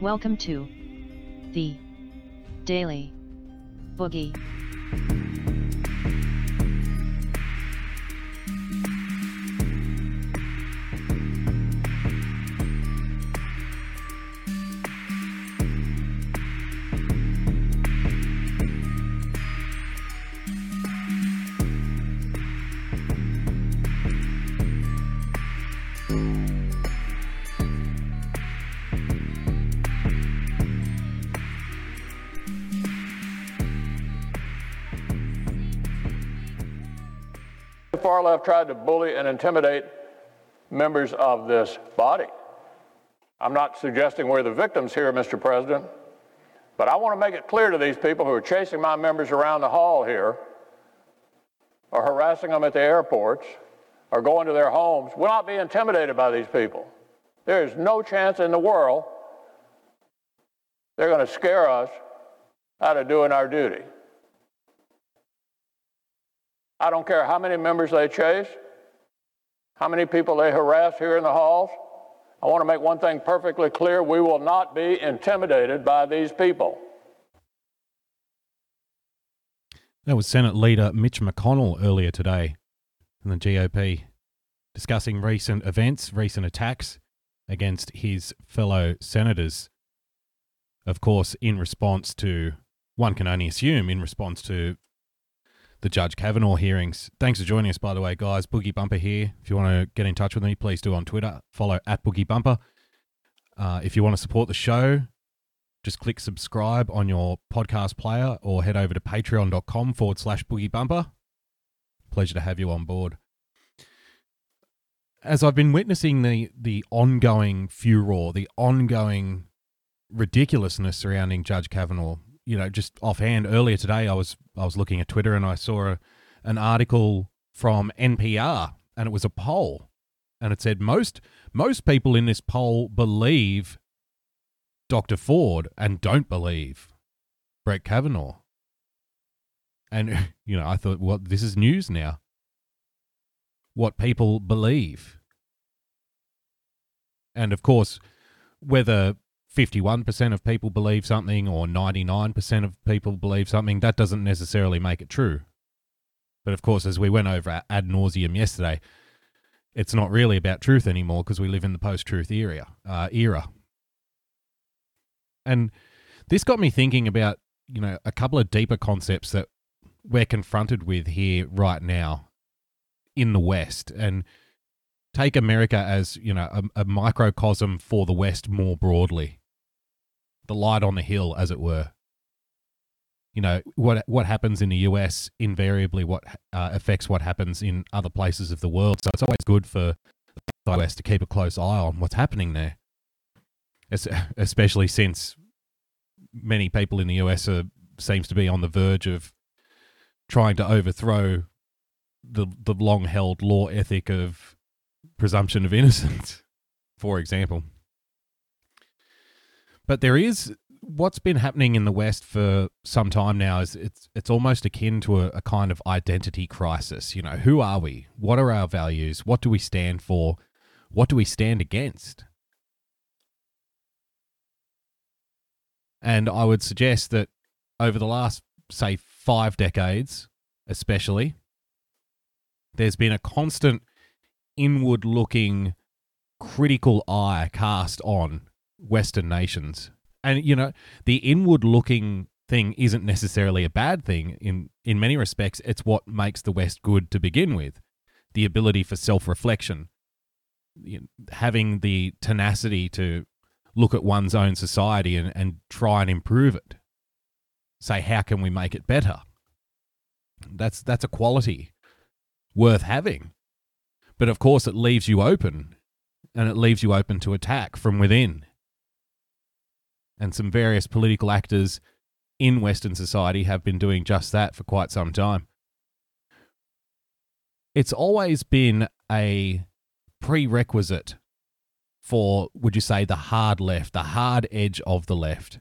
Welcome to the Daily Boogie. Far left tried to bully and intimidate members of this body. I'm not suggesting we're the victims here, Mr. President, but I want to make it clear to these people who are chasing my members around the hall here, or harassing them at the airports, or going to their homes, will not be intimidated by these people. There is no chance in the world they're going to scare us out of doing our duty. I don't care how many members they chase, how many people they harass here in the halls. I want to make one thing perfectly clear. We will not be intimidated by these people. That was Senate leader Mitch McConnell earlier today in the GOP discussing recent events, recent attacks against his fellow senators. Of course, in response to, one can only assume, in response to the Judge Kavanaugh hearings. Thanks for joining us, by the way, guys. Boogie Bumper here. If you want to get in touch with me, please do on Twitter. Follow at Boogie Bumper. Uh, if you want to support the show, just click subscribe on your podcast player or head over to patreon.com forward slash boogie bumper. Pleasure to have you on board. As I've been witnessing the, the ongoing furor, the ongoing ridiculousness surrounding Judge Kavanaugh, you know, just offhand earlier today, I was I was looking at Twitter and I saw a, an article from NPR, and it was a poll, and it said most most people in this poll believe Dr. Ford and don't believe Brett Kavanaugh. And you know, I thought, well, this is news now. What people believe, and of course, whether 51% of people believe something or 99% of people believe something, that doesn't necessarily make it true. But of course, as we went over ad nauseum yesterday, it's not really about truth anymore because we live in the post-truth era. Uh, era. And this got me thinking about, you know, a couple of deeper concepts that we're confronted with here right now in the West. And take America as, you know, a, a microcosm for the West more broadly the light on the hill, as it were. You know what what happens in the US invariably what uh, affects what happens in other places of the world. So it's always good for the US to keep a close eye on what's happening there, especially since many people in the US are seems to be on the verge of trying to overthrow the the long held law ethic of presumption of innocence, for example. But there is what's been happening in the West for some time now is it's it's almost akin to a, a, kind of identity crisis. You know, who are we? What are our values? What do we stand for? What do we stand against? And I would suggest that over the last, say, five decades, especially, there's been a constant inward looking critical eye cast on Western nations. And, you know, the inward looking thing isn't necessarily a bad thing in, in many respects. It's what makes the West good to begin with the ability for self reflection, you know, having the tenacity to look at one's own society and, and try and improve it. Say, how can we make it better? That's, that's a quality worth having. But of course, it leaves you open and it leaves you open to attack from within and some various political actors in Western society have been doing just that for quite some time. It's always been a prerequisite for, would you say, the hard left, the hard edge of the left,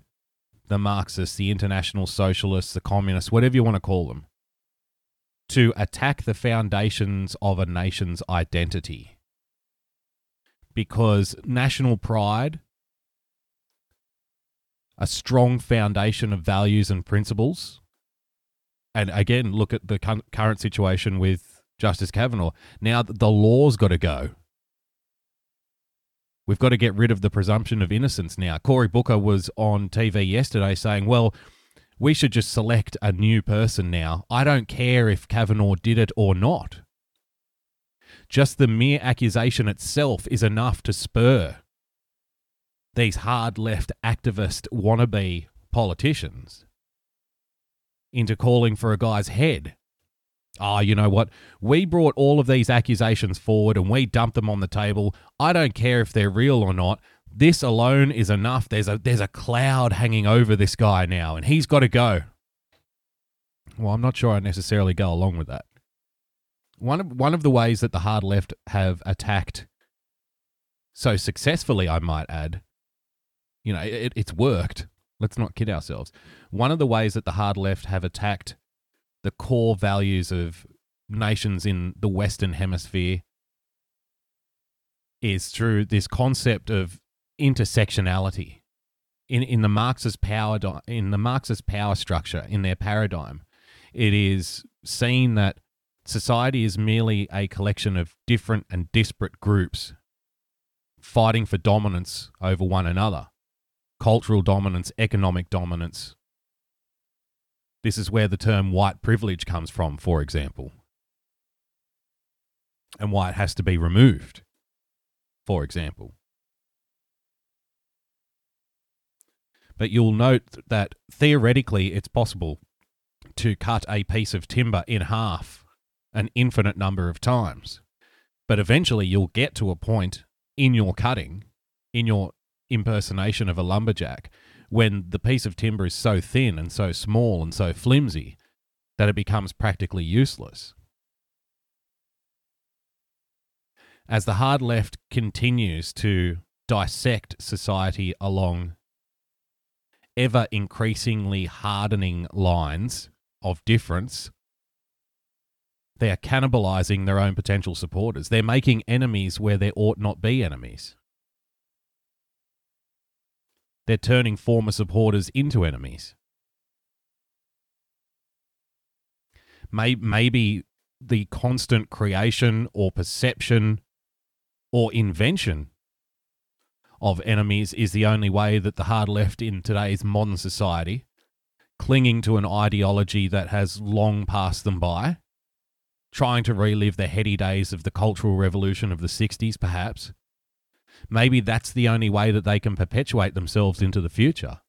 the Marxists, the international socialists, the communists, whatever you want to call them, to attack the foundations of a nation's identity. Because national pride a strong foundation of values and principles. And again, look at the current situation with Justice Kavanaugh. Now the law's got to go. We've got to get rid of the presumption of innocence now. Cory Booker was on TV yesterday saying, well, we should just select a new person now. I don't care if Kavanaugh did it or not. Just the mere accusation itself is enough to spur these hard left activist wannabe politicians into calling for a guy's head. Ah, oh, you know what? We brought all of these accusations forward and we dumped them on the table. I don't care if they're real or not. This alone is enough. There's a there's a cloud hanging over this guy now and he's got to go. Well, I'm not sure I necessarily go along with that. One of one of the ways that the hard left have attacked so successfully, I might add, you know, it, it's worked. Let's not kid ourselves. One of the ways that the hard left have attacked the core values of nations in the Western Hemisphere is through this concept of intersectionality. In, in the Marxist power in the Marxist power structure in their paradigm, it is seen that society is merely a collection of different and disparate groups fighting for dominance over one another cultural dominance, economic dominance. This is where the term white privilege comes from, for example, and why it has to be removed, for example. But you'll note that theoretically it's possible to cut a piece of timber in half an infinite number of times. But eventually you'll get to a point in your cutting, in your impersonation of a lumberjack when the piece of timber is so thin and so small and so flimsy that it becomes practically useless. As the hard left continues to dissect society along ever increasingly hardening lines of difference, they are cannibalizing their own potential supporters. They're making enemies where there ought not be enemies. They're turning former supporters into enemies. Maybe the constant creation or perception or invention of enemies is the only way that the hard left in today's modern society, clinging to an ideology that has long passed them by, trying to relive the heady days of the Cultural Revolution of the 60s, perhaps, maybe that's the only way that they can perpetuate themselves into the future.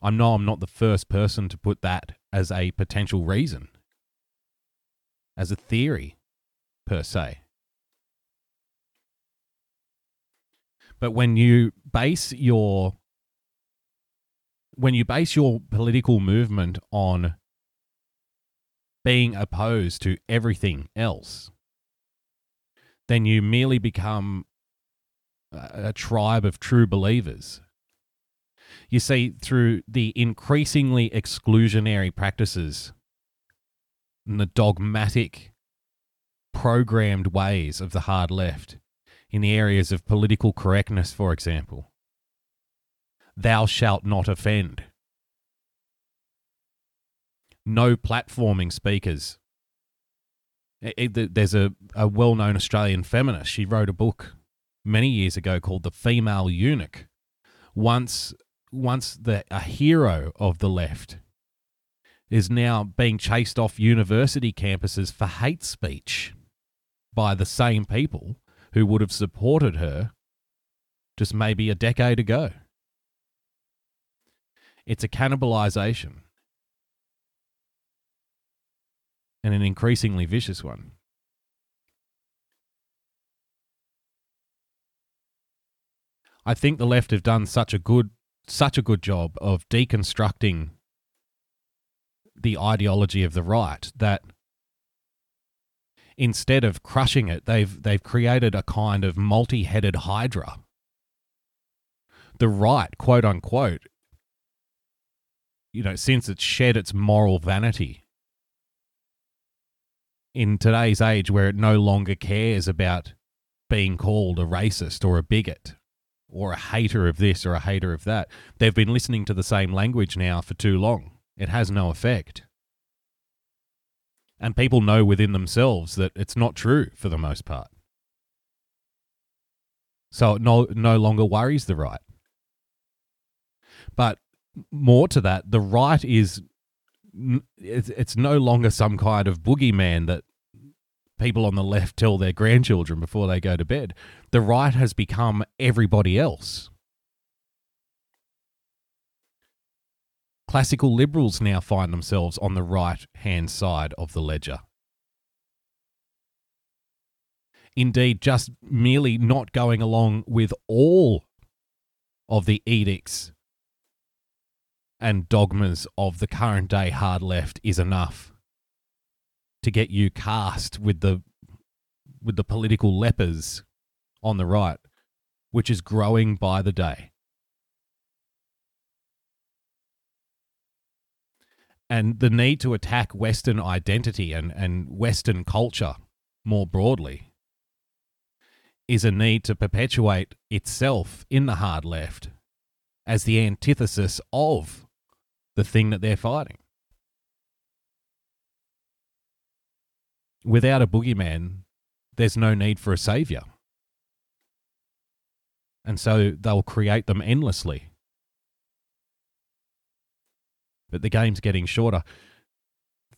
I know I'm not the first person to put that as a potential reason, as a theory, per se. But when you base your when you base your political movement on being opposed to everything else, then you merely become a tribe of true believers. You see, through the increasingly exclusionary practices and the dogmatic, programmed ways of the hard left in the areas of political correctness, for example, thou shalt not offend. No platforming speakers. There's a, a well known Australian feminist. She wrote a book many years ago called The Female Eunuch. Once, once the, a hero of the left is now being chased off university campuses for hate speech by the same people who would have supported her just maybe a decade ago. It's a cannibalization and an increasingly vicious one. I think the left have done such a good such a good job of deconstructing the ideology of the right that instead of crushing it, they've they've created a kind of multi-headed hydra. The right, quote unquote, you know, since it's shed its moral vanity in today's age where it no longer cares about being called a racist or a bigot or a hater of this or a hater of that. They've been listening to the same language now for too long. It has no effect. And people know within themselves that it's not true for the most part. So it no, no longer worries the right. But more to that, the right is it's, it's no longer some kind of boogeyman that people on the left tell their grandchildren before they go to bed. The right has become everybody else. Classical liberals now find themselves on the right hand side of the ledger. Indeed, just merely not going along with all of the edicts and dogmas of the current day hard left is enough to get you cast with the with the political lepers on the right, which is growing by the day. And the need to attack Western identity and, and Western culture more broadly is a need to perpetuate itself in the hard left as the antithesis of the thing that they're fighting. Without a boogeyman, there's no need for a savior. And so they'll create them endlessly. But the game's getting shorter.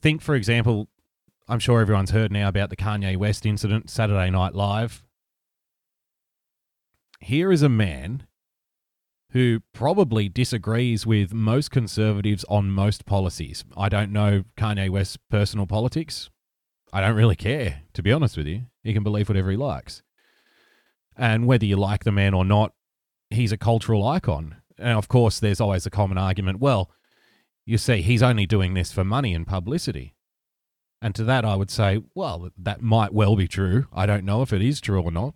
Think, for example, I'm sure everyone's heard now about the Kanye West incident, Saturday Night Live. Here is a man who probably disagrees with most conservatives on most policies. I don't know Kanye West's personal politics. I don't really care, to be honest with you. He can believe whatever he likes. And whether you like the man or not, he's a cultural icon. And of course, there's always a common argument well, you see, he's only doing this for money and publicity. And to that, I would say, well, that might well be true. I don't know if it is true or not,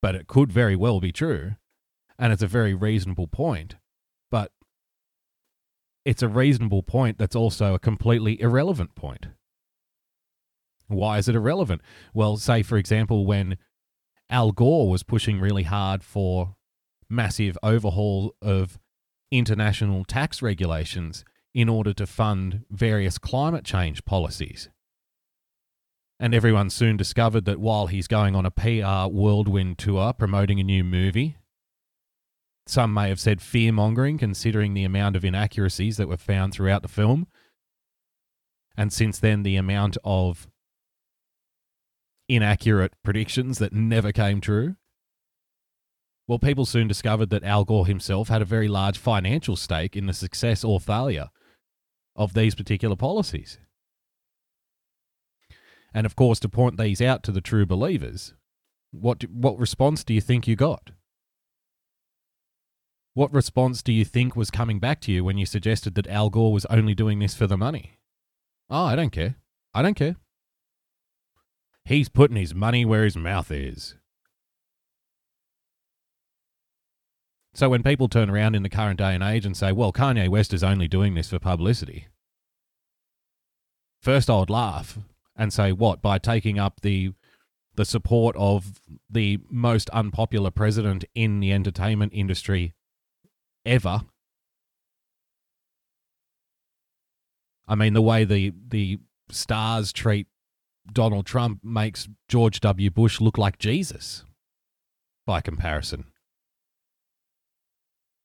but it could very well be true and it's a very reasonable point. But it's a reasonable point that's also a completely irrelevant point. Why is it irrelevant? Well, say, for example, when Al Gore was pushing really hard for massive overhaul of international tax regulations in order to fund various climate change policies. And everyone soon discovered that while he's going on a PR whirlwind tour promoting a new movie, some may have said fear mongering, considering the amount of inaccuracies that were found throughout the film. And since then, the amount of inaccurate predictions that never came true. Well, people soon discovered that Al Gore himself had a very large financial stake in the success or failure of these particular policies. And of course, to point these out to the true believers, what, what response do you think you got? What response do you think was coming back to you when you suggested that Al Gore was only doing this for the money? Oh, I don't care. I don't care. He's putting his money where his mouth is. So when people turn around in the current day and age and say, well, Kanye West is only doing this for publicity, first I would laugh and say, what, by taking up the the support of the most unpopular president in the entertainment industry ever. I mean, the way the the stars treat Donald Trump makes George W. Bush look like Jesus by comparison.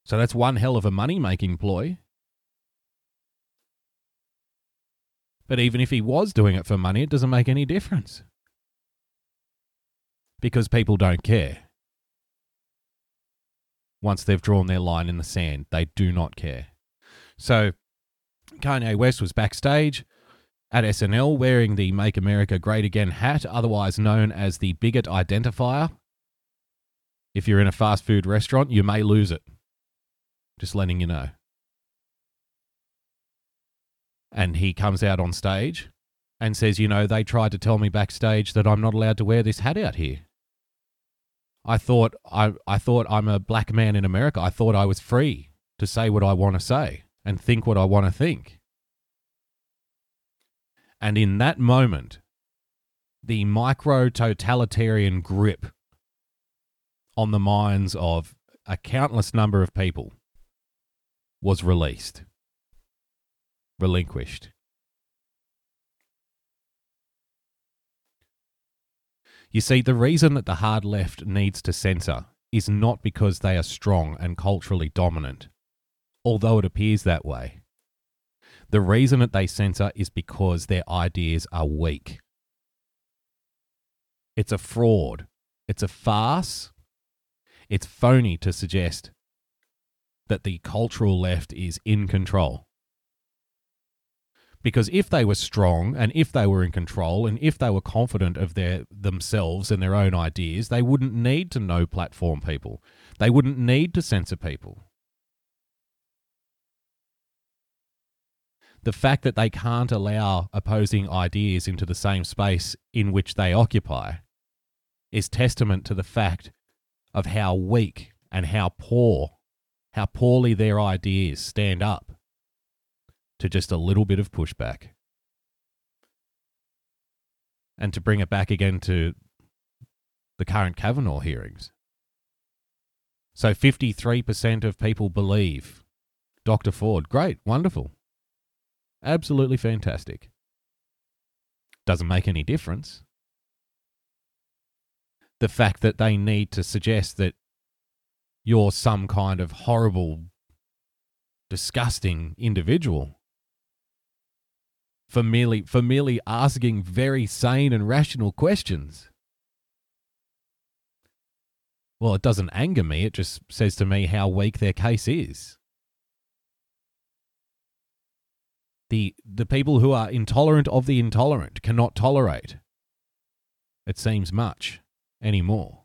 So that's one hell of a money making ploy. But even if he was doing it for money, it doesn't make any difference. Because people don't care once they've drawn their line in the sand. They do not care. So Kanye West was backstage at SNL wearing the Make America Great Again hat, otherwise known as the bigot identifier. If you're in a fast food restaurant, you may lose it. Just letting you know. And he comes out on stage and says, You know, they tried to tell me backstage that I'm not allowed to wear this hat out here. I thought I, I thought I'm a black man in America. I thought I was free to say what I want to say and think what I want to think. And in that moment, the micro totalitarian grip on the minds of a countless number of people was released, relinquished. You see, the reason that the hard left needs to censor is not because they are strong and culturally dominant, although it appears that way. The reason that they censor is because their ideas are weak. It's a fraud. It's a farce. It's phony to suggest that the cultural left is in control. Because if they were strong and if they were in control and if they were confident of their themselves and their own ideas, they wouldn't need to no platform people. They wouldn't need to censor people. The fact that they can't allow opposing ideas into the same space in which they occupy is testament to the fact of how weak and how poor, how poorly their ideas stand up to just a little bit of pushback. And to bring it back again to the current Kavanaugh hearings. So 53% of people believe Dr. Ford. Great, wonderful. Absolutely fantastic. Doesn't make any difference. The fact that they need to suggest that you're some kind of horrible, disgusting individual for merely for merely asking very sane and rational questions. Well, it doesn't anger me, it just says to me how weak their case is. The the people who are intolerant of the intolerant cannot tolerate. It seems much anymore.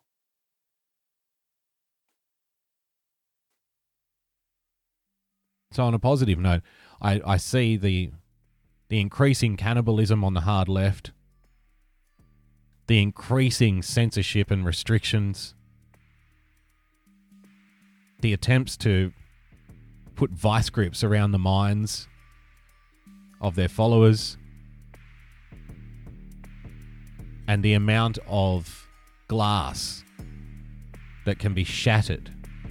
So on a positive note, I, I see the the increasing cannibalism on the hard left, the increasing censorship and restrictions, the attempts to put vice grips around the minds of their followers, and the amount of glass that can be shattered,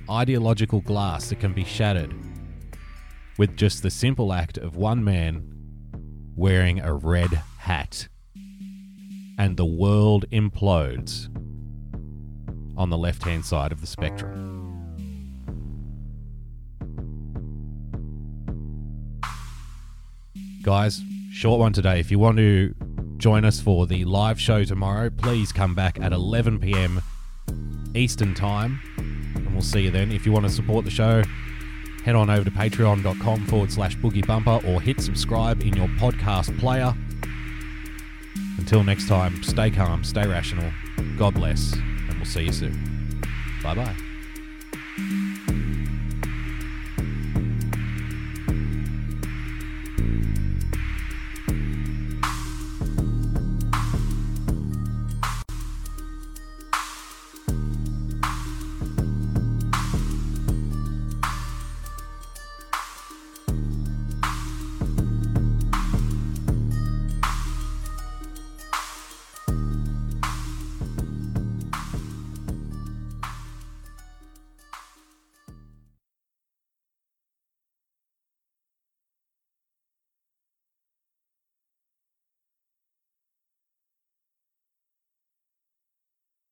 ideological glass that can be shattered with just the simple act of one man wearing a red hat. And the world implodes on the left hand side of the spectrum. Guys, short one today. If you want to join us for the live show tomorrow, please come back at 11 pm Eastern Time, and we'll see you then. If you want to support the show, head on over to patreon.com forward slash boogie bumper or hit subscribe in your podcast player. Until next time, stay calm, stay rational, God bless, and we'll see you soon. Bye bye.